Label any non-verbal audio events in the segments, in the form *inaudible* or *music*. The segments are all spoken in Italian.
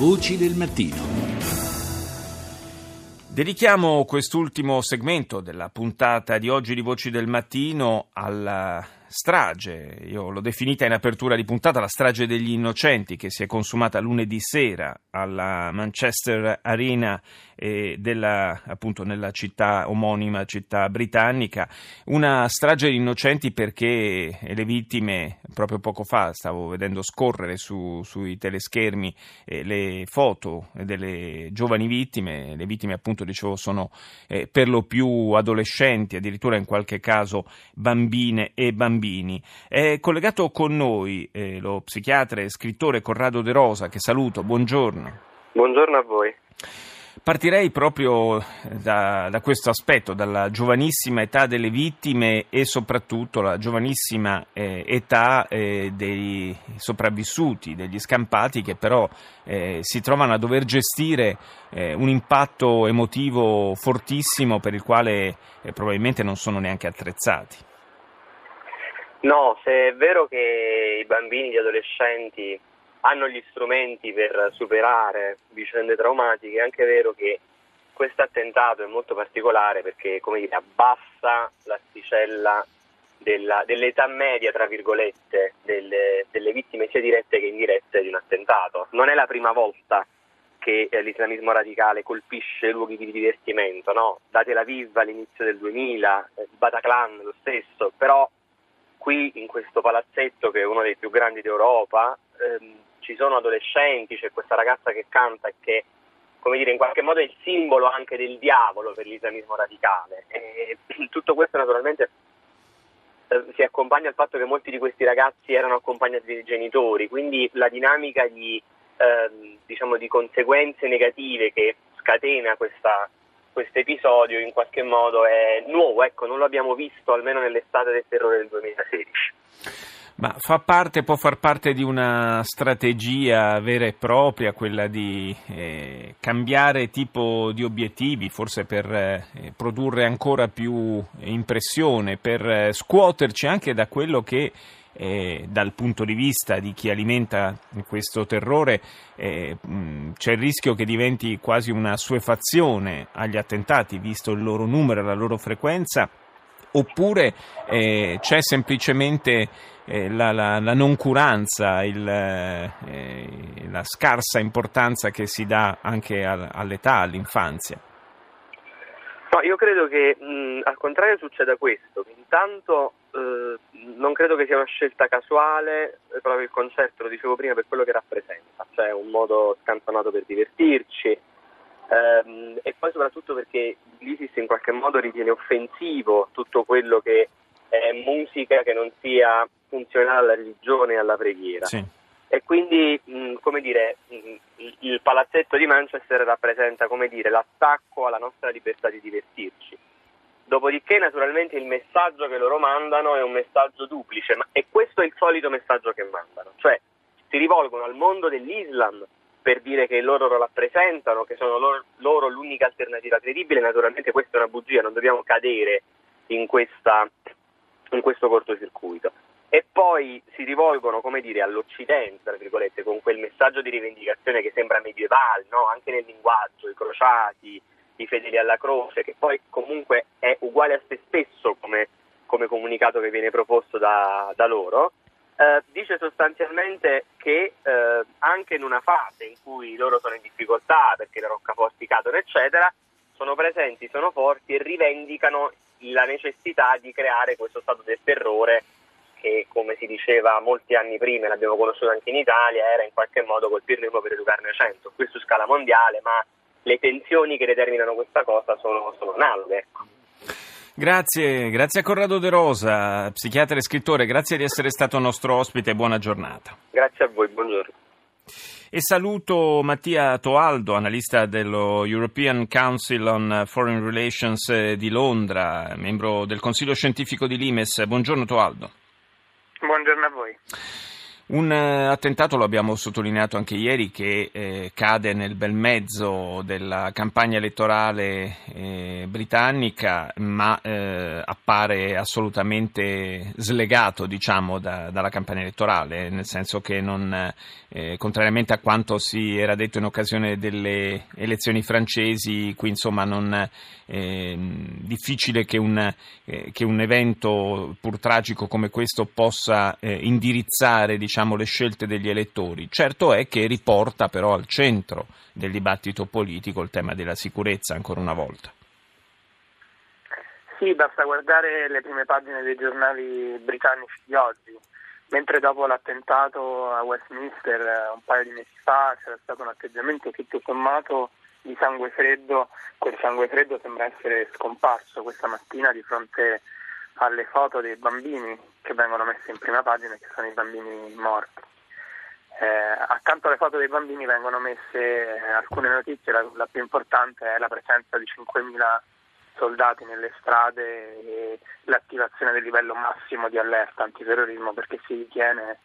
Voci del mattino. Dedichiamo quest'ultimo segmento della puntata di oggi di Voci del Mattino alla strage, io l'ho definita in apertura di puntata la strage degli innocenti che si è consumata lunedì sera alla Manchester Arena eh, della, appunto nella città omonima, città britannica, una strage di innocenti perché le vittime, proprio poco fa stavo vedendo scorrere su, sui teleschermi eh, le foto delle giovani vittime, le vittime appunto dicevo sono eh, per lo più adolescenti, addirittura in qualche caso bambine e bambini. È collegato con noi eh, lo psichiatra e scrittore Corrado De Rosa, che saluto, buongiorno. Buongiorno a voi. Partirei proprio da, da, questo aspetto, dalla giovanissima età delle vittime e soprattutto la giovanissima eh, età eh, dei sopravvissuti, degli scampati che però eh, si trovano a dover gestire eh, un impatto emotivo fortissimo per il quale eh, probabilmente non sono neanche attrezzati. No, se è vero che i bambini gli adolescenti hanno gli strumenti per superare vicende traumatiche, è anche vero che questo attentato è molto particolare perché come dire, abbassa l'asticella della, dell'età media, tra virgolette, delle, delle, vittime sia dirette che indirette di un attentato. Non è la prima volta che eh, l'islamismo radicale colpisce luoghi di divertimento, no? Da Tel Aviv all'inizio del 2000, eh, Bataclan lo stesso, però qui in questo palazzetto che è uno dei più grandi d'Europa ehm, ci sono adolescenti, c'è questa ragazza che canta e che come dire, in qualche modo è il simbolo anche del diavolo per l'islamismo radicale. E *clears throat* tutto questo naturalmente eh, si accompagna al fatto che molti di questi ragazzi erano accompagnati dai genitori, quindi la dinamica di, eh, diciamo, di conseguenze negative che scatena questo episodio in qualche modo è nuovo, ecco, non lo abbiamo visto almeno nell'estate del terrore del 2016. Ma fa parte, può far parte di una strategia vera e propria, quella di eh, cambiare tipo di obiettivi, forse per eh, produrre ancora più impressione, per eh, scuoterci anche da quello che eh, dal punto di vista di chi alimenta questo terrore eh, c'è il rischio che diventi quasi una suefazione agli attentati, visto il loro numero e la loro frequenza, oppure eh, c'è semplicemente eh, la, la, la, noncuranza, il, eh, la scarsa importanza che si dà anche all'età, all'infanzia? No, io credo che mh, al contrario succeda questo, intanto eh, non credo che sia una scelta casuale, proprio il concerto, lo dicevo prima, per quello che rappresenta, cioè un modo scanzonato per divertirci e poi soprattutto perché l'ISIS in qualche modo ritiene offensivo tutto quello che è musica che non sia funzionale alla religione e alla preghiera. Sì e quindi mh, come dire, mh, il palazzetto di Manchester rappresenta come dire, l'attacco alla nostra libertà di divertirci. Dopodiché naturalmente il messaggio che loro mandano è un messaggio duplice ma, e questo è il solito messaggio che mandano, cioè si rivolgono al mondo dell'Islam per dire che loro lo rappresentano, che sono loro, loro l'unica alternativa credibile, naturalmente questa è una bugia, non dobbiamo cadere in, questa, in questo cortocircuito e poi si rivolgono come dire, all'Occidente, tra virgolette, con quel messaggio di rivendicazione che sembra medievale, no? anche nel linguaggio, i crociati, i fedeli alla croce, che poi comunque è uguale a se stesso come, come comunicato che viene proposto da, da loro, eh, dice sostanzialmente che eh, anche in una fase in cui loro sono in difficoltà perché le roccaforti cadono, eccetera, sono presenti, sono forti e rivendicano la necessità di creare questo stato del terrore che come si diceva molti anni prima, l'abbiamo conosciuto anche in Italia, era in qualche modo colpirne uno per educarne 100, questo su scala mondiale, ma le tensioni che determinano questa cosa sono, sono analoghe. Grazie, grazie a Corrado De Rosa, psichiatra e scrittore, grazie di essere stato nostro ospite e buona giornata. Grazie a voi, buongiorno. E saluto Mattia Toaldo, analista dello European Council on Foreign Relations di Londra, membro del Consiglio Scientifico di Limes. Buongiorno Toaldo. Buongiorno a voi. Un eh, attentato, lo abbiamo sottolineato anche ieri, che eh, cade nel bel mezzo della campagna elettorale eh, britannica, ma eh, appare assolutamente slegato diciamo, da, dalla campagna elettorale, nel senso che non, eh, contrariamente a quanto si era detto in occasione delle elezioni francesi, qui insomma non è ehm, difficile che un, eh, che un, evento pur tragico come questo possa indirizzare diciamo, diciamo, le scelte degli elettori. Certo è che riporta però al centro del dibattito politico il tema della sicurezza ancora una volta. Sì, basta guardare le prime pagine dei giornali britannici di oggi. Mentre dopo l'attentato a Westminster eh, un paio di mesi fa c'era stato un atteggiamento tutto sommato di sangue freddo, quel sangue freddo sembra essere scomparso questa mattina di fronte alle foto dei bambini che vengono messe in prima pagina, che sono i bambini morti. Eh, accanto alle foto dei bambini vengono messe eh, alcune notizie, la, la, più importante è la presenza di 5.000 soldati nelle strade e l'attivazione del livello massimo di allerta antiterrorismo perché si ritiene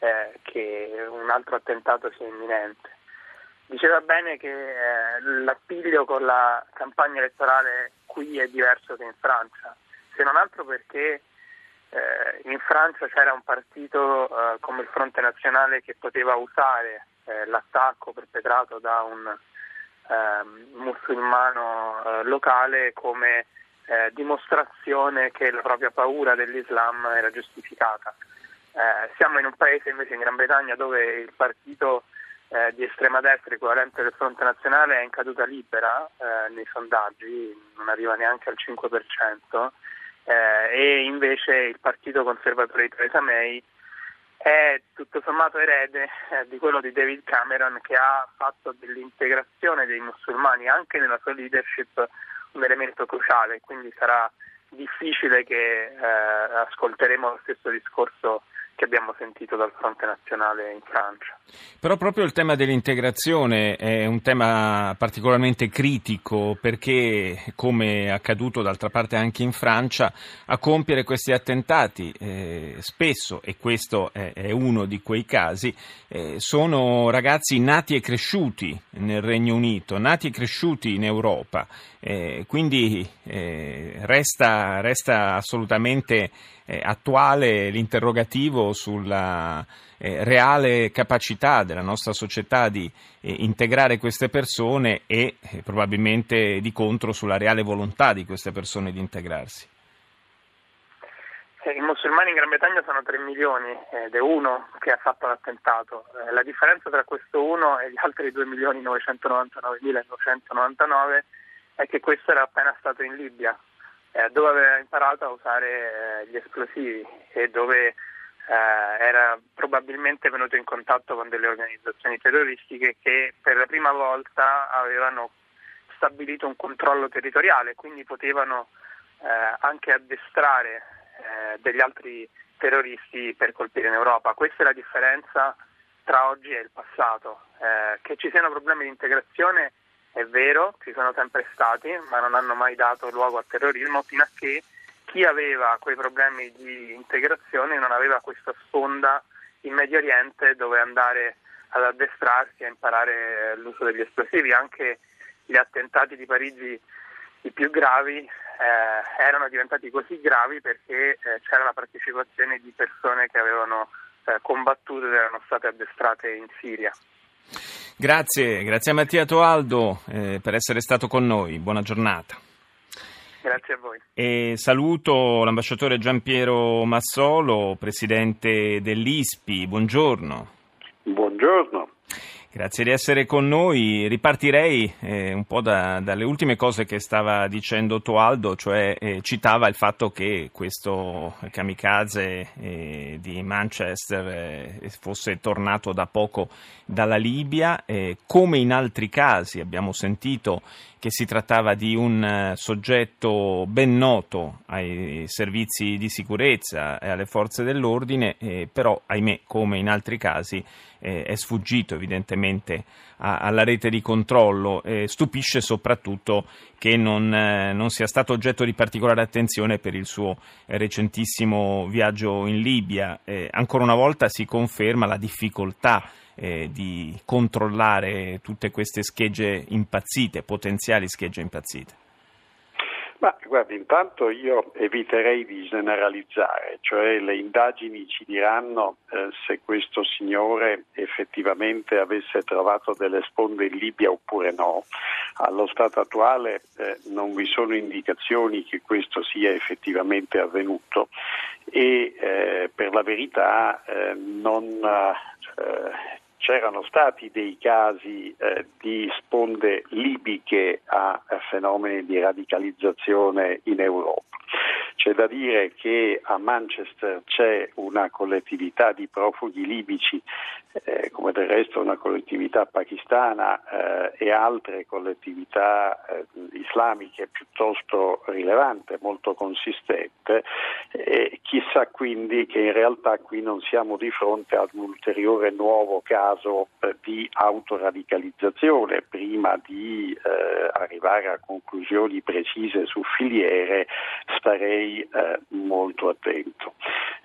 eh, che un altro attentato sia imminente. Diceva bene che eh, l'appiglio con la campagna elettorale qui è diverso che in Francia se non altro perché eh, in Francia c'era un partito eh, come il Fronte Nazionale che poteva usare eh, l'attacco perpetrato da un ehm, musulmano eh, locale come eh, dimostrazione che la propria paura dell'Islam era giustificata. Eh, siamo in un paese invece in Gran Bretagna dove il partito di estrema destra equivalente del Fronte Nazionale è in caduta libera nei sondaggi, non arriva neanche al 5%, eh, e invece il partito conservatore di Theresa May è tutto sommato erede eh, di quello di David Cameron che ha fatto dell'integrazione dei musulmani anche nella sua leadership un elemento cruciale, quindi sarà difficile che eh, ascolteremo lo stesso discorso che abbiamo sentito dal fronte nazionale in Francia. Però proprio il tema dell'integrazione è un tema particolarmente critico perché, come è accaduto d'altra parte anche in Francia, a compiere questi attentati eh, spesso, e questo è, è, uno di quei casi, eh, sono ragazzi nati e cresciuti nel Regno Unito, nati e cresciuti in Europa, eh, quindi eh, resta, resta assolutamente eh, attuale l'interrogativo sulla eh, reale capacità della nostra società di eh, integrare queste persone e eh, probabilmente di contro sulla reale volontà di queste persone di integrarsi. I musulmani in Gran Bretagna sono 3 milioni ed è uno che ha fatto l'attentato. Eh, la differenza tra questo uno e gli altri 2 milioni 999.999 è che questo era appena stato in Libia eh, dove aveva imparato a usare eh, gli esplosivi e dove eh, era probabilmente venuto in contatto con delle organizzazioni terroristiche che per la prima volta avevano stabilito un controllo territoriale, quindi potevano eh, anche addestrare eh, degli altri terroristi per colpire in Europa. Questa è la differenza tra oggi e il passato. Eh, che ci siano problemi di integrazione è vero, ci sono sempre stati, ma non hanno mai dato luogo a terrorismo fino a che chi aveva quei problemi di integrazione non aveva questa sponda in Medio Oriente dove andare ad addestrarsi e imparare l'uso degli esplosivi. Anche gli attentati di Parigi, i più gravi, eh, erano diventati così gravi perché eh, c'era la partecipazione di persone che avevano eh, combattuto ed erano state addestrate in Siria. Grazie, grazie a Mattia Toaldo eh, per essere stato con noi. Buona giornata. Grazie a voi. E saluto l'ambasciatore Giampiero Massolo, presidente dell'ISPI. Buongiorno. Buongiorno. Grazie di essere con noi. Ripartirei eh, un po' da, dalle ultime cose che stava dicendo Toaldo, cioè eh, citava il fatto che questo kamikaze eh, di Manchester eh, fosse tornato da poco dalla Libia. come in altri casi abbiamo sentito che si trattava di un eh, soggetto ben noto ai servizi di sicurezza e alle forze dell'ordine, però ahimè come in altri casi eh, è sfuggito evidentemente a, alla rete di controllo. Eh, stupisce soprattutto che non, eh, non, sia stato oggetto di particolare attenzione per il suo recentissimo viaggio in Libia. Eh, ancora una volta si conferma la difficoltà eh, di controllare tutte queste schegge impazzite, potenziali schegge impazzite. Ma guardi, intanto io eviterei di generalizzare, cioè le indagini ci diranno eh, se questo signore effettivamente avesse trovato delle sponde in Libia oppure no. Allo stato attuale eh, non vi sono indicazioni che questo sia effettivamente avvenuto e eh, per la verità eh, non eh, c'erano stati dei casi eh, di sponde libiche a, a fenomeni di radicalizzazione in Europa. C'è da dire che a Manchester c'è una collettività di profughi libici, eh, come del resto una collettività pakistana eh, e altre collettività eh, islamiche piuttosto rilevante, molto consistente. E chissà quindi che in realtà qui non siamo di fronte ad un ulteriore nuovo caso eh, di autoradicalizzazione. Prima di eh, arrivare a conclusioni precise su filiere starei eh, molto attento.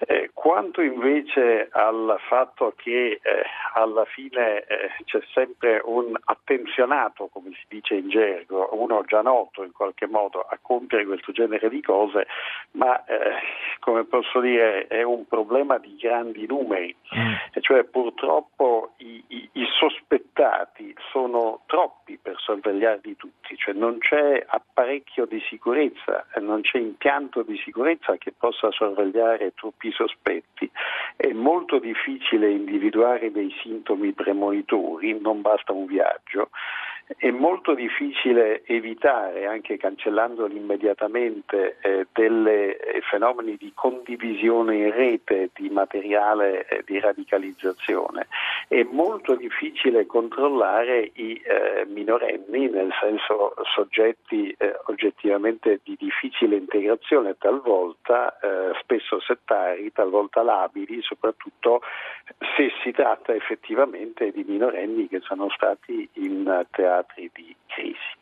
Eh, quanto invece al fatto che eh, alla fine eh, c'è sempre un attenzionato, come si dice in gergo, uno già noto in qualche modo a compiere questo genere di cose, ma eh, come posso dire è un problema di grandi numeri, mm. cioè purtroppo i, i, i sospettati sono troppi per sorvegliarli tutti, cioè non c'è apparecchio di sicurezza, non c'è impianto di sicurezza che possa sorvegliare troppi sospetti. È molto difficile individuare dei sintomi premonitori, non basta un viaggio è molto difficile evitare, anche cancellandoli immediatamente, eh, delle eh, fenomeni di condivisione in rete di materiale eh, di radicalizzazione. È molto difficile controllare i eh, minorenni, nel senso soggetti eh, oggettivamente di difficile integrazione, talvolta eh, spesso settari, talvolta labili, soprattutto se si tratta effettivamente di minorenni che sono stati in teatro teatri di crisi.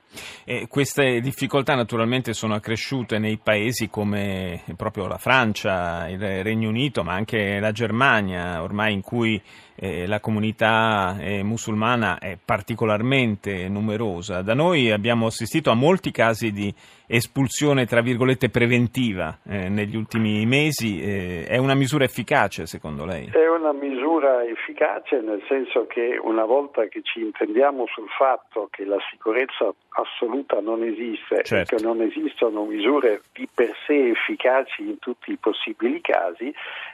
E queste difficoltà naturalmente sono accresciute nei paesi come proprio la Francia, il Regno Unito, ma anche la Germania, ormai in cui eh, la comunità eh, musulmana è particolarmente numerosa. Da noi abbiamo assistito a molti casi di espulsione, tra virgolette, preventiva eh, negli ultimi mesi. Eh, è una misura efficace secondo lei? È una misura efficace nel senso che una volta che ci intendiamo sul fatto che la sicurezza assoluta non esiste certo. e che non esistono misure di per efficaci in tutti i possibili casi,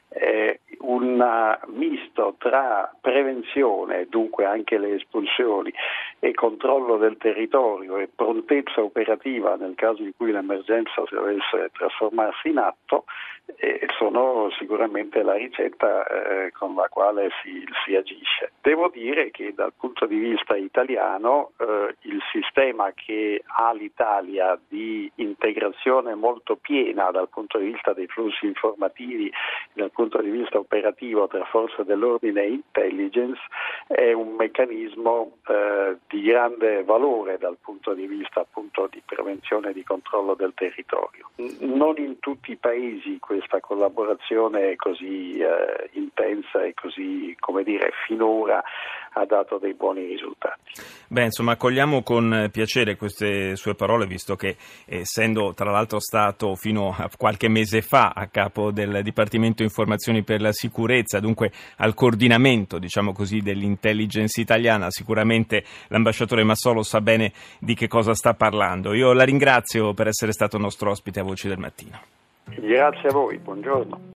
eh, un misto tra prevenzione, dunque anche le espulsioni, e controllo del territorio e prontezza operativa nel caso in cui l'emergenza dovesse trasformarsi in atto, eh, sono sicuramente la ricetta eh, con la quale si, si, agisce. Devo dire che dal punto di vista italiano eh, il sistema che ha l'Italia di integrazione molto piena dal punto di vista dei flussi informativi, dal punto di vista operativo tra forze dell'ordine e intelligence è un meccanismo eh, di grande valore dal punto di vista appunto di prevenzione e di controllo del territorio. Non in tutti i paesi questa collaborazione è così eh, intensa e così, come dire, finora ha dato dei buoni risultati. Beh, insomma, accogliamo con piacere queste sue parole, visto che essendo tra l'altro stato fino a qualche mese fa a capo del Dipartimento Informazioni per la Sicurezza, dunque al coordinamento, diciamo così, dell'intelligence italiana, sicuramente l'ambasciatore Massolo sa bene di che cosa sta parlando. Io la ringrazio per essere stato nostro ospite a Voci del Mattino. Grazie a voi, buongiorno.